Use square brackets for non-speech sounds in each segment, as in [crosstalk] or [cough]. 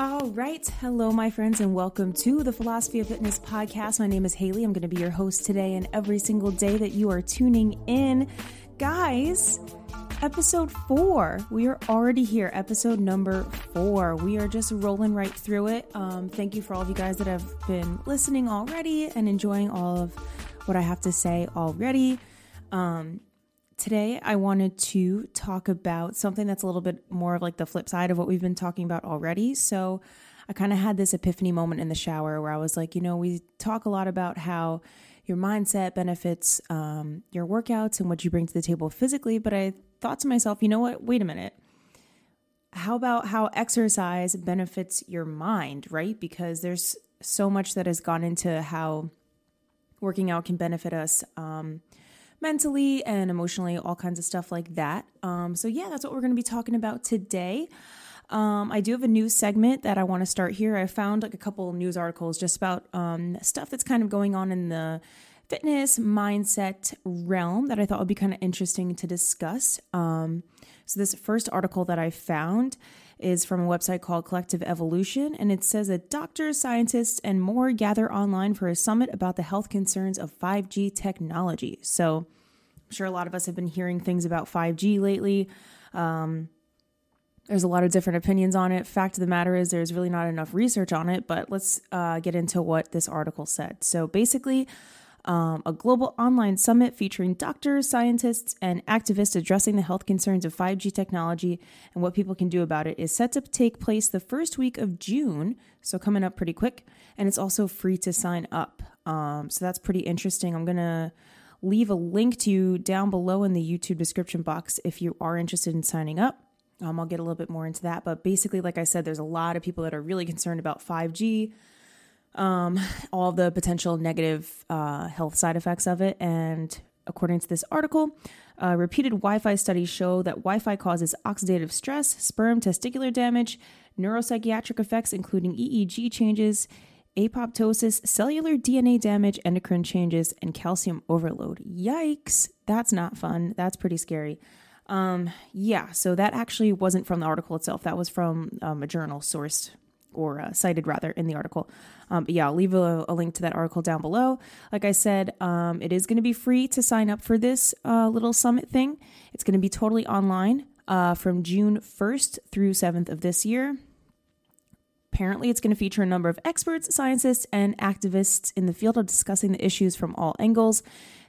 All right. Hello, my friends, and welcome to the Philosophy of Fitness podcast. My name is Haley. I'm going to be your host today and every single day that you are tuning in. Guys, episode four. We are already here, episode number four. We are just rolling right through it. Um, thank you for all of you guys that have been listening already and enjoying all of what I have to say already. Um, Today, I wanted to talk about something that's a little bit more of like the flip side of what we've been talking about already. So, I kind of had this epiphany moment in the shower where I was like, you know, we talk a lot about how your mindset benefits um, your workouts and what you bring to the table physically. But I thought to myself, you know what? Wait a minute. How about how exercise benefits your mind, right? Because there's so much that has gone into how working out can benefit us. Um, mentally and emotionally, all kinds of stuff like that. Um, so, yeah, that's what we're going to be talking about today. Um, I do have a news segment that I want to start here. I found like a couple news articles just about um, stuff that's kind of going on in the fitness mindset realm that I thought would be kind of interesting to discuss. Um, so, this first article that I found is from a website called Collective Evolution, and it says that doctors, scientists, and more gather online for a summit about the health concerns of 5G technology. So, I'm sure a lot of us have been hearing things about 5G lately. Um, there's a lot of different opinions on it. Fact of the matter is, there's really not enough research on it, but let's uh, get into what this article said. So, basically, um, a global online summit featuring doctors, scientists, and activists addressing the health concerns of 5G technology and what people can do about it is set to take place the first week of June, so coming up pretty quick, and it's also free to sign up. Um, so that's pretty interesting. I'm gonna leave a link to you down below in the YouTube description box if you are interested in signing up. Um, I'll get a little bit more into that, but basically, like I said, there's a lot of people that are really concerned about 5G um, [laughs] all the potential negative uh, health side effects of it. And according to this article, uh, repeated Wi Fi studies show that Wi Fi causes oxidative stress, sperm testicular damage, neuropsychiatric effects, including EEG changes, apoptosis, cellular DNA damage, endocrine changes, and calcium overload. Yikes, that's not fun. That's pretty scary. Um, yeah, so that actually wasn't from the article itself. That was from um, a journal sourced or uh, cited rather in the article. Um, but yeah, I'll leave a, a, link to that article down below. Like I said, um, it is going to be free to sign up for this uh, little summit thing. It's going to be totally online uh, from June 1st through 7th of this year. Apparently, it's going to feature a number of experts, scientists, and activists in the field of discussing the issues from all angles.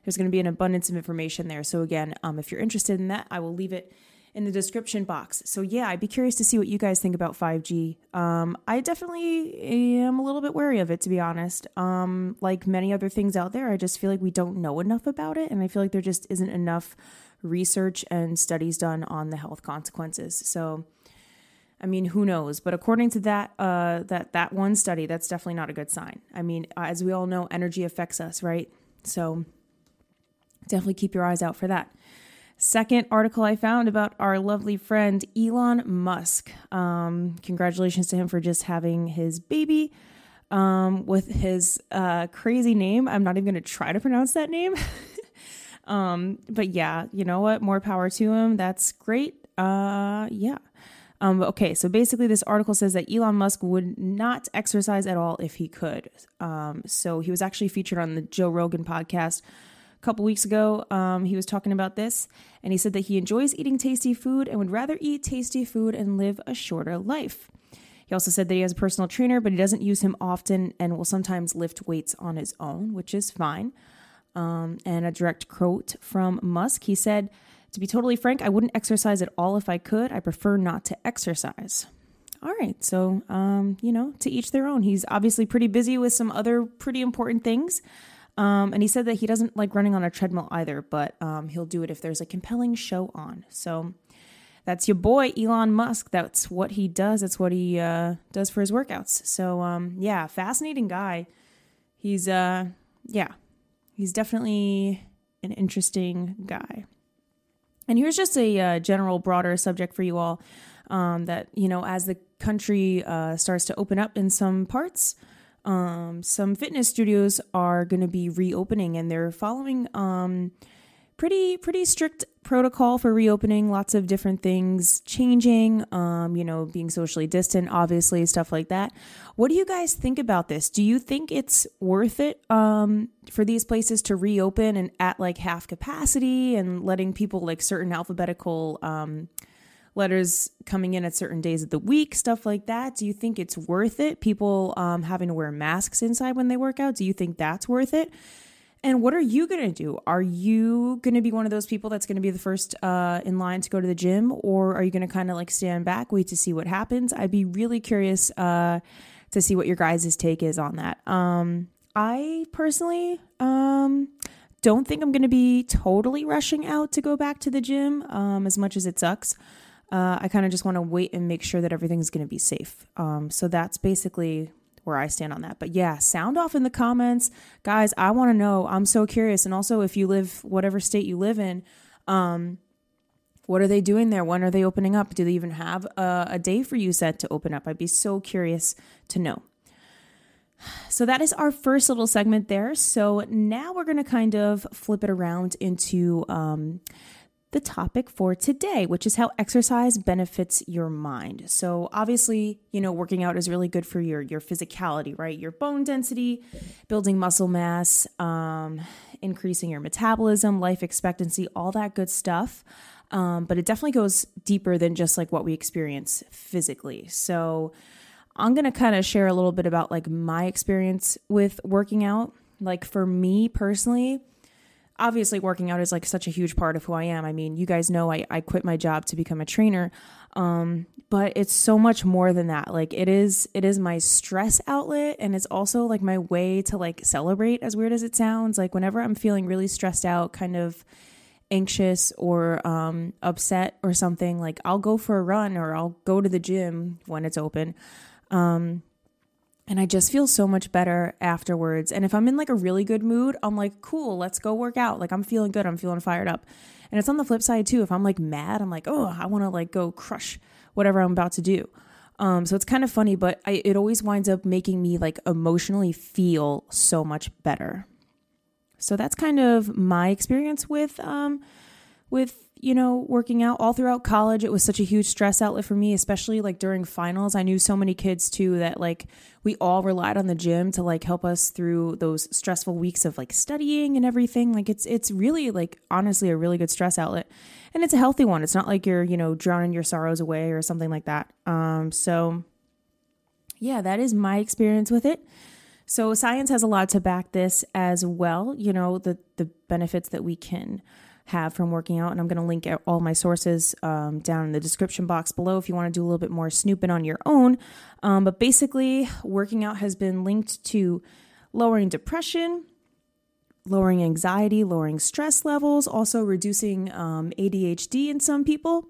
There's going to be an abundance of information there. So, again, um, if you're interested in that, I will leave it in the description box. So yeah, I'd be curious to see what you guys think about 5G. Um, I definitely am a little bit wary of it, to be honest. Um, like many other things out there, I just feel like we don't know enough about it, and I feel like there just isn't enough research and studies done on the health consequences. So. I mean, who knows? But according to that, uh, that that one study, that's definitely not a good sign. I mean, as we all know, energy affects us, right? So definitely keep your eyes out for that. Second article I found about our lovely friend Elon Musk. Um, congratulations to him for just having his baby um, with his uh, crazy name. I'm not even going to try to pronounce that name. [laughs] um, but yeah, you know what? More power to him. That's great. Uh, yeah. Um, okay, so basically, this article says that Elon Musk would not exercise at all if he could. Um, so he was actually featured on the Joe Rogan podcast couple weeks ago, um, he was talking about this, and he said that he enjoys eating tasty food and would rather eat tasty food and live a shorter life. He also said that he has a personal trainer, but he doesn't use him often and will sometimes lift weights on his own, which is fine. Um, and a direct quote from Musk he said, To be totally frank, I wouldn't exercise at all if I could. I prefer not to exercise. All right, so, um, you know, to each their own. He's obviously pretty busy with some other pretty important things. Um, and he said that he doesn't like running on a treadmill either, but um, he'll do it if there's a compelling show on. So that's your boy Elon Musk. That's what he does. That's what he uh, does for his workouts. So um, yeah, fascinating guy. He's uh, yeah, he's definitely an interesting guy. And here's just a uh, general, broader subject for you all. Um, that you know, as the country uh, starts to open up in some parts, um, some fitness studios are going to be reopening and they're following um, pretty pretty strict protocol for reopening lots of different things changing um, you know being socially distant obviously stuff like that. What do you guys think about this? Do you think it's worth it um, for these places to reopen and at like half capacity and letting people like certain alphabetical um, letters coming in at certain days of the week stuff like that do you think it's worth it people um, having to wear masks inside when they work out do you think that's worth it and what are you going to do? Are you going to be one of those people that's going to be the first uh, in line to go to the gym, or are you going to kind of like stand back, wait to see what happens? I'd be really curious uh, to see what your guys' take is on that. Um, I personally um, don't think I'm going to be totally rushing out to go back to the gym um, as much as it sucks. Uh, I kind of just want to wait and make sure that everything's going to be safe. Um, so that's basically where I stand on that. But yeah, sound off in the comments. Guys, I want to know. I'm so curious. And also, if you live, whatever state you live in, um, what are they doing there? When are they opening up? Do they even have a, a day for you set to open up? I'd be so curious to know. So that is our first little segment there. So now we're going to kind of flip it around into um, the topic for today, which is how exercise benefits your mind. So obviously, you know, working out is really good for your your physicality, right? Your bone density, building muscle mass, um, increasing your metabolism, life expectancy, all that good stuff. Um, but it definitely goes deeper than just like what we experience physically. So I'm gonna kind of share a little bit about like my experience with working out. Like for me personally, obviously working out is like such a huge part of who I am. I mean, you guys know I, I quit my job to become a trainer. Um, but it's so much more than that. Like it is it is my stress outlet and it's also like my way to like celebrate as weird as it sounds. Like whenever I'm feeling really stressed out, kind of anxious or um, upset or something, like I'll go for a run or I'll go to the gym when it's open. Um, and I just feel so much better afterwards. And if I'm in like a really good mood, I'm like, cool, let's go work out. Like I'm feeling good, I'm feeling fired up. And it's on the flip side too. If I'm like mad, I'm like, oh, I want to like go crush whatever I'm about to do. Um, so it's kind of funny, but I, it always winds up making me like emotionally feel so much better. So that's kind of my experience with um, with you know, working out all throughout college. It was such a huge stress outlet for me, especially like during finals. I knew so many kids too that like we all relied on the gym to like help us through those stressful weeks of like studying and everything. Like it's it's really like honestly a really good stress outlet. And it's a healthy one. It's not like you're, you know, drowning your sorrows away or something like that. Um so yeah, that is my experience with it. So science has a lot to back this as well, you know, the the benefits that we can have from working out. And I'm going to link all my sources um, down in the description box below if you want to do a little bit more snooping on your own. Um, but basically, working out has been linked to lowering depression, lowering anxiety, lowering stress levels, also reducing um, ADHD in some people.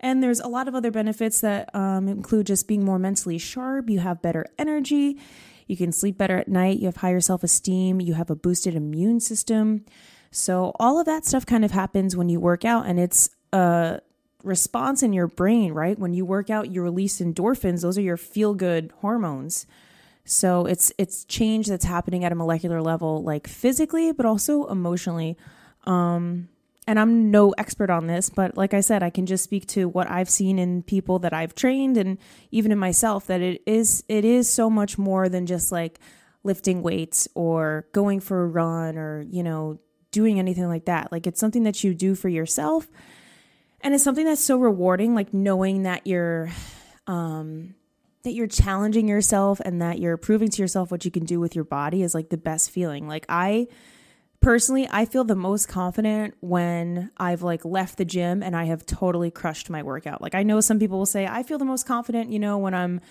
And there's a lot of other benefits that um, include just being more mentally sharp. You have better energy. You can sleep better at night. You have higher self esteem. You have a boosted immune system. So, all of that stuff kind of happens when you work out, and it's a response in your brain, right? When you work out, you release endorphins, those are your feel good hormones. So, it's it's change that's happening at a molecular level, like physically, but also emotionally. Um, and I'm no expert on this, but like I said, I can just speak to what I've seen in people that I've trained and even in myself that it is it is so much more than just like lifting weights or going for a run or, you know, doing anything like that. Like it's something that you do for yourself. And it's something that's so rewarding, like knowing that you're um that you're challenging yourself and that you're proving to yourself what you can do with your body is like the best feeling. Like I personally I feel the most confident when I've like left the gym and I have totally crushed my workout. Like I know some people will say I feel the most confident, you know, when I'm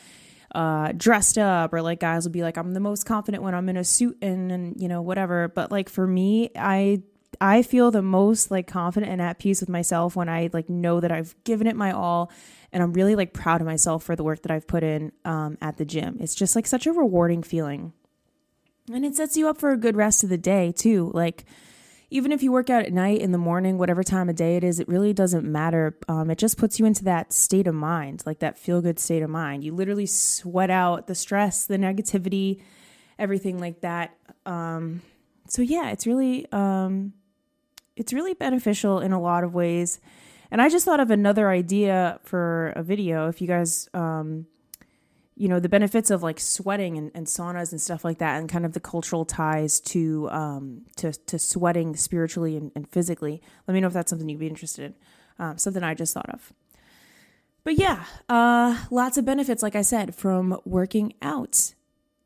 uh, dressed up or like guys will be like i'm the most confident when i'm in a suit and, and you know whatever. But like for me i i feel the most like confident and at peace with myself when i like know that i've given it my all and i'm really like proud of myself for the work that i've put in um, at the gym. It's just like such a rewarding feeling. And it sets you up for a good rest of the day too. Like even if you work out at night, in the morning, whatever time of day it is, it really doesn't matter. Um, it just puts you into that state of mind, like that feel good state of mind. You literally sweat out the stress, the negativity, everything like that. Um, so, yeah, it's really, um, it's really beneficial in a lot of ways. And I just thought of another idea for a video. If you guys, um, you know, the benefits of like sweating and, and, saunas and stuff like that, and kind of the cultural ties to um, to to sweating spiritually and, and physically. Let me know if that's something you'd be interested in. Um, something I just thought of. But yeah, uh, lots of benefits, like I said, from working out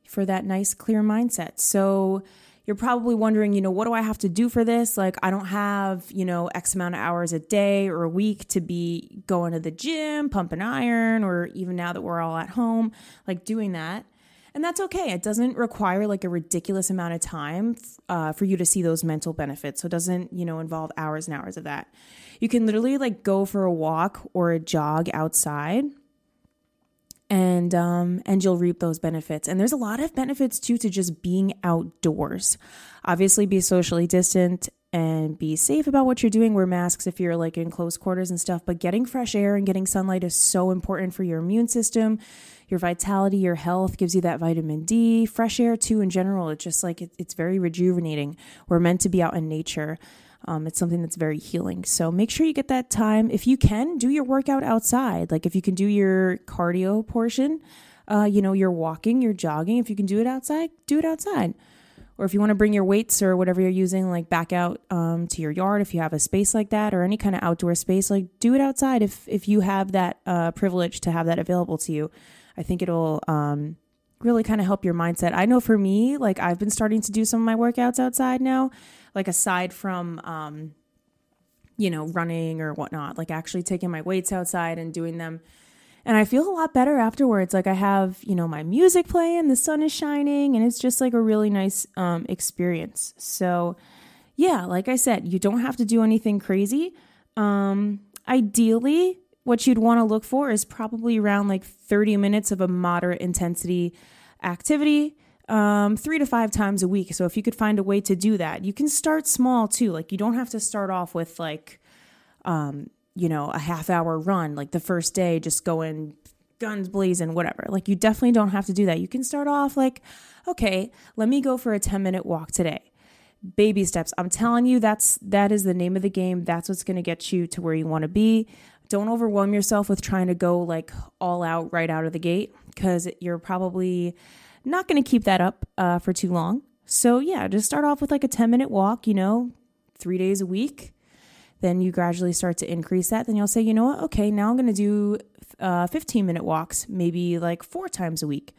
for that nice, clear mindset. So you're probably wondering, you know, what do I have to do for this? Like, I don't have, you know, X amount of hours a day or a week to be going to the gym, pumping iron, or even now that we're all at home, like doing that. And that's okay. It doesn't require like a ridiculous amount of time uh, for you to see those mental benefits. So it doesn't, you know, involve hours and hours of that. You can literally like go for a walk or a jog outside and um and you'll reap those benefits and there's a lot of benefits too to just being outdoors obviously be socially distant and be safe about what you're doing wear masks if you're like in close quarters and stuff but getting fresh air and getting sunlight is so important for your immune system your vitality, your health, gives you that vitamin D. Fresh air, too, in general, it's just like it, it's very rejuvenating. We're meant to be out in nature. Um, it's something that's very healing. So make sure you get that time. If you can, do your workout outside. Like if you can do your cardio portion, uh, you know, you're walking, you're jogging. If you can do it outside, do it outside. Or if you want to bring your weights or whatever you're using, like back out um, to your yard, if you have a space like that or any kind of outdoor space, like do it outside if if you have that uh, privilege to have that available to you. I think it'll um, really kind of help your mindset. I know for me, like I've been starting to do some of my workouts outside now, like aside from, um, you know, running or whatnot, like actually taking my weights outside and doing them. And I feel a lot better afterwards. Like I have, you know, my music playing, the sun is shining, and it's just like a really nice um, experience. So, yeah, like I said, you don't have to do anything crazy. Um, ideally, what you'd want to look for is probably around like 30 minutes of a moderate intensity activity um, three to five times a week. So if you could find a way to do that, you can start small too. Like you don't have to start off with like, um, you know, a half hour run, like the first day, just going guns blazing, whatever. Like you definitely don't have to do that. You can start off like, okay, let me go for a 10 minute walk today. Baby steps. I'm telling you, that's that is the name of the game. That's what's going to get you to where you want to be don't overwhelm yourself with trying to go like all out right out of the gate because you're probably not going to keep that up uh, for too long. So, yeah, just start off with like a 10 minute walk, you know, three days a week. Then you gradually start to increase that. Then you'll say, you know what? Okay, now I'm going to do uh, 15 minute walks, maybe like four times a week.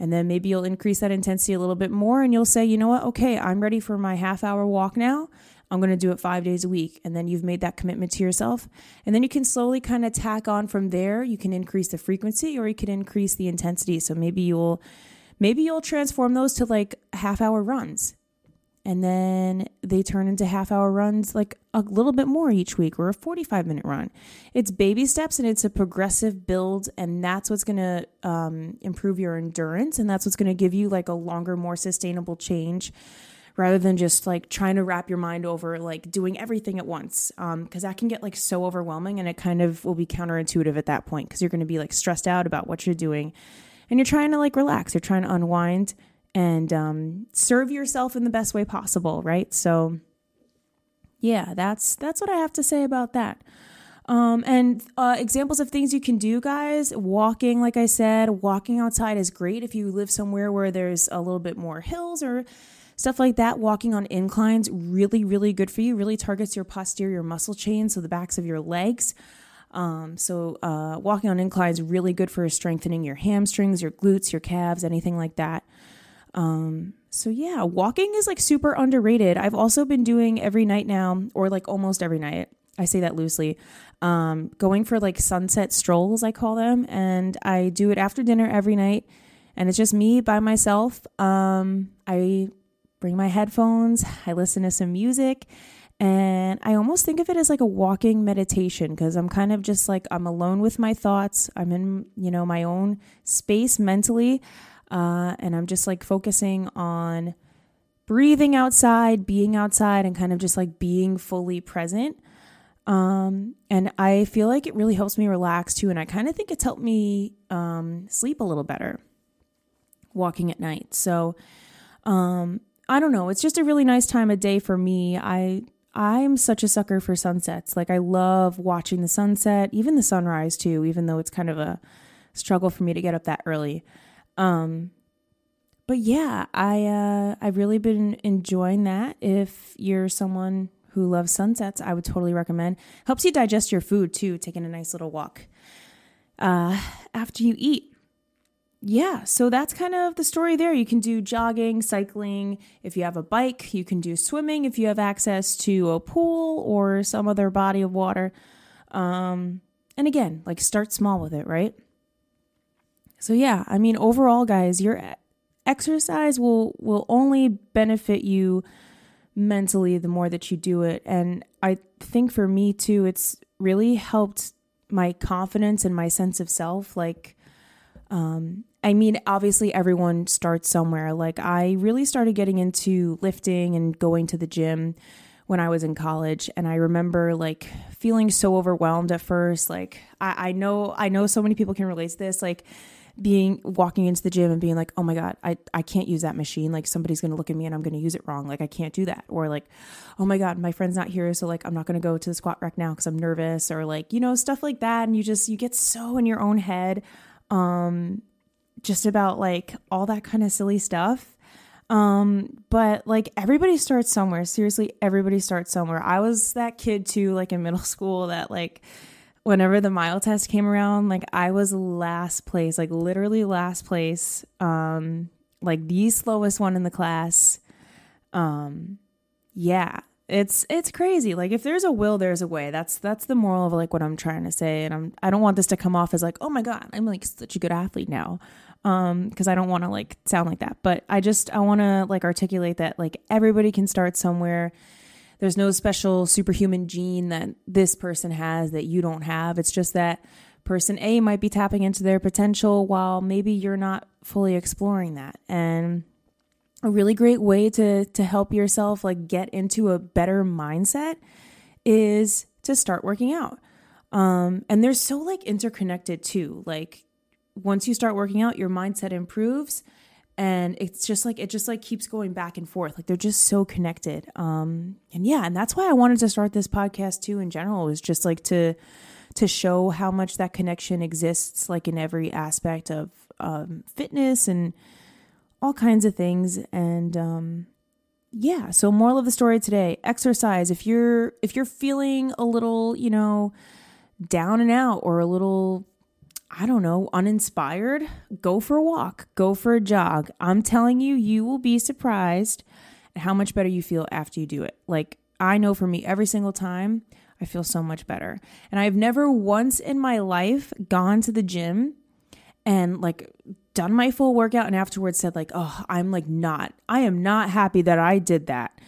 And then maybe you'll increase that intensity a little bit more and you'll say, you know what? Okay, I'm ready for my half hour walk now. I'm going to do it five days a week. And then you've made that commitment to yourself. And then you can slowly kind of tack on from there. You can increase the frequency or you can increase the intensity. So maybe you'll maybe you'll transform those to like half hour runs. And then they turn into half hour runs like a little bit more each week or a 45 minute run. It's baby steps and it's a progressive build. And that's what's going to um, improve your endurance. And that's what's going to give you like a longer, more sustainable change rather than just like trying to wrap your mind over like doing everything at once because um, that can get like so overwhelming and it kind of will be counterintuitive at that point because you're going to be like stressed out about what you're doing and you're trying to like relax you're trying to unwind and um, serve yourself in the best way possible right so yeah that's that's what i have to say about that um, and uh, examples of things you can do, guys. Walking, like I said, walking outside is great if you live somewhere where there's a little bit more hills or Stuff like that, walking on inclines, really, really good for you. Really targets your posterior muscle chain, so the backs of your legs. Um, so, uh, walking on inclines really good for strengthening your hamstrings, your glutes, your calves, anything like that. Um, so yeah, walking is like super underrated. I've also been doing every night now, or like almost every night. I say that loosely. Um, going for like sunset strolls, I call them, and I do it after dinner every night. And it's just me by myself. Um, I bring my headphones, I listen to some music, and I almost think of it as like a walking meditation because I'm kind of just like I'm alone with my thoughts. I'm in, you know, my own space mentally, uh, and I'm just like focusing on breathing outside, being outside, and kind of just like being fully present. Um, and I feel like it really helps me relax too. And I kind of think it's helped me um, sleep a little better walking at night. So, um, I don't know. It's just a really nice time of day for me. I I'm such a sucker for sunsets. Like I love watching the sunset, even the sunrise too, even though it's kind of a struggle for me to get up that early. Um but yeah, I uh I've really been enjoying that. If you're someone who loves sunsets, I would totally recommend. Helps you digest your food too, taking a nice little walk uh after you eat yeah, so that's kind of the story there. You can do jogging, cycling. If you have a bike, you can do swimming if you have access to a pool or some other body of water. Um, and again, like start small with it, right? So yeah, I mean overall guys, your exercise will will only benefit you mentally the more that you do it. And I think for me too, it's really helped my confidence and my sense of self like um, I mean, obviously, everyone starts somewhere. Like, I really started getting into lifting and going to the gym when I was in college. And I remember like feeling so overwhelmed at first. Like, I, I know, I know so many people can relate to this. Like, being walking into the gym and being like, oh my God, I, I can't use that machine. Like somebody's gonna look at me and I'm gonna use it wrong. Like I can't do that. Or like, oh my God, my friend's not here. So like I'm not gonna go to the squat rack now because I'm nervous or like, you know, stuff like that. And you just you get so in your own head. Um just about like all that kind of silly stuff. Um, but like everybody starts somewhere. Seriously, everybody starts somewhere. I was that kid too, like in [laughs] middle school, that like whenever the mile test came around, like I was last place, like literally last place. Um, like the slowest one in the class. Um, yeah, it's it's crazy. Like if there's a will, there's a way. That's that's the moral of like what I'm trying to say. And I'm I don't want this to come off as like, oh my god, I'm like such a good athlete now um because i don't want to like sound like that but i just i want to like articulate that like everybody can start somewhere. There's no special superhuman gene that this person has that you don't have. It's just that person a might be tapping into their potential while maybe you're not fully exploring that. And a really great way to to help yourself like get into a better mindset is to start working out. Um and they're so like interconnected too. Like once you start working out, your mindset improves and it's just like it just like keeps going back and forth. Like they're just so connected. Um and yeah and that's why i wanted to start this podcast too in general is just like to to show how much that connection exists like in every aspect of um, fitness and all kinds of things. And um yeah so moral of the story today exercise. If you're if you're feeling a little you know down and out or a little I don't know, uninspired, go for a walk, go for a jog. I'm telling you, you will be surprised at how much better you feel after you do it. Like, I know for me, every single time, I feel so much better. And I've never once in my life gone to the gym and like done my full workout and afterwards said, like, oh, I'm like not, I am not happy that I did that.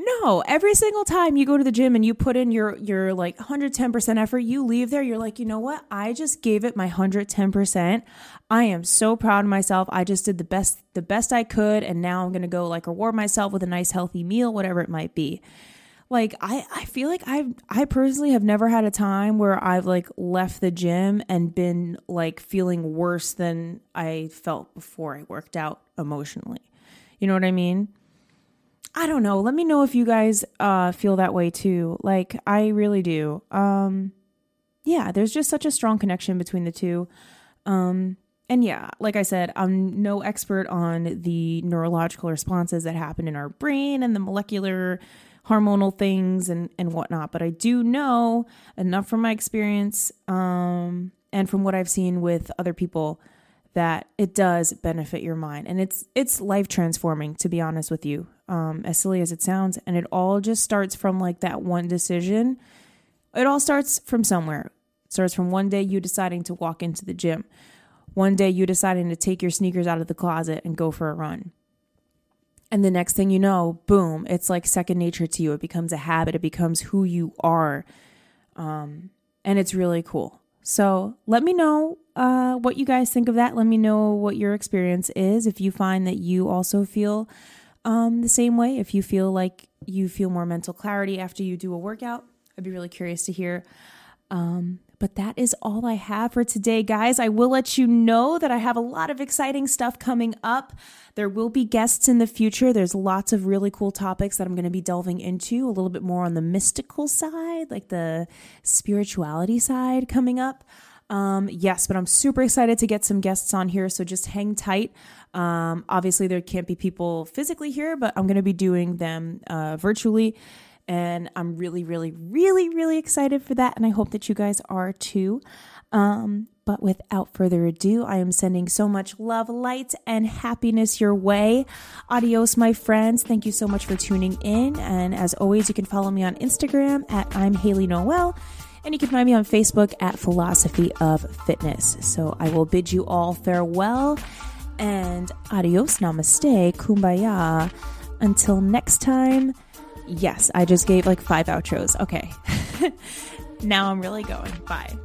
No, every single time you go to the gym and you put in your your like 110% effort, you leave there, you're like, "You know what? I just gave it my 110%. I am so proud of myself. I just did the best the best I could and now I'm going to go like reward myself with a nice healthy meal, whatever it might be." Like I I feel like I I personally have never had a time where I've like left the gym and been like feeling worse than I felt before I worked out emotionally. You know what I mean? I don't know. Let me know if you guys uh, feel that way too. Like I really do. Um, yeah, there's just such a strong connection between the two. Um, and yeah, like I said, I'm no expert on the neurological responses that happen in our brain and the molecular hormonal things and, and whatnot, but I do know enough from my experience um, and from what I've seen with other people that it does benefit your mind. And it's it's life transforming to be honest with you. Um, as silly as it sounds and it all just starts from like that one decision. It all starts from somewhere. It starts from one day you deciding to walk into the gym one day you deciding to take your sneakers out of the closet and go for a run. And the next thing you know boom it's like second nature to you. It becomes a habit. It becomes who you are. Um, and it's really cool so let me know uh, what you guys think of that. Let me know what your experience is. If you find that you also feel um, the same way, if you feel like you feel more mental clarity after you do a workout, I'd be really curious to hear. Um, But that is all I have for today, guys. I will let you know that I have a lot of exciting stuff coming up. There will be guests in the future. There's lots of really cool topics that I'm going to be delving into, a little bit more on the mystical side, like the spirituality side coming up. Um, yes, but I'm super excited to get some guests on here. So just hang tight. Um, obviously, there can't be people physically here, but I'm going to be doing them uh, virtually. And I'm really, really, really, really excited for that. And I hope that you guys are too. Um, but without further ado, I am sending so much love, light, and happiness your way. Adios, my friends. Thank you so much for tuning in. And as always, you can follow me on Instagram at I'm Haley Noel. And you can find me on Facebook at Philosophy of Fitness. So I will bid you all farewell and adios, namaste, kumbaya. Until next time. Yes, I just gave like five outros. Okay. [laughs] now I'm really going. Bye.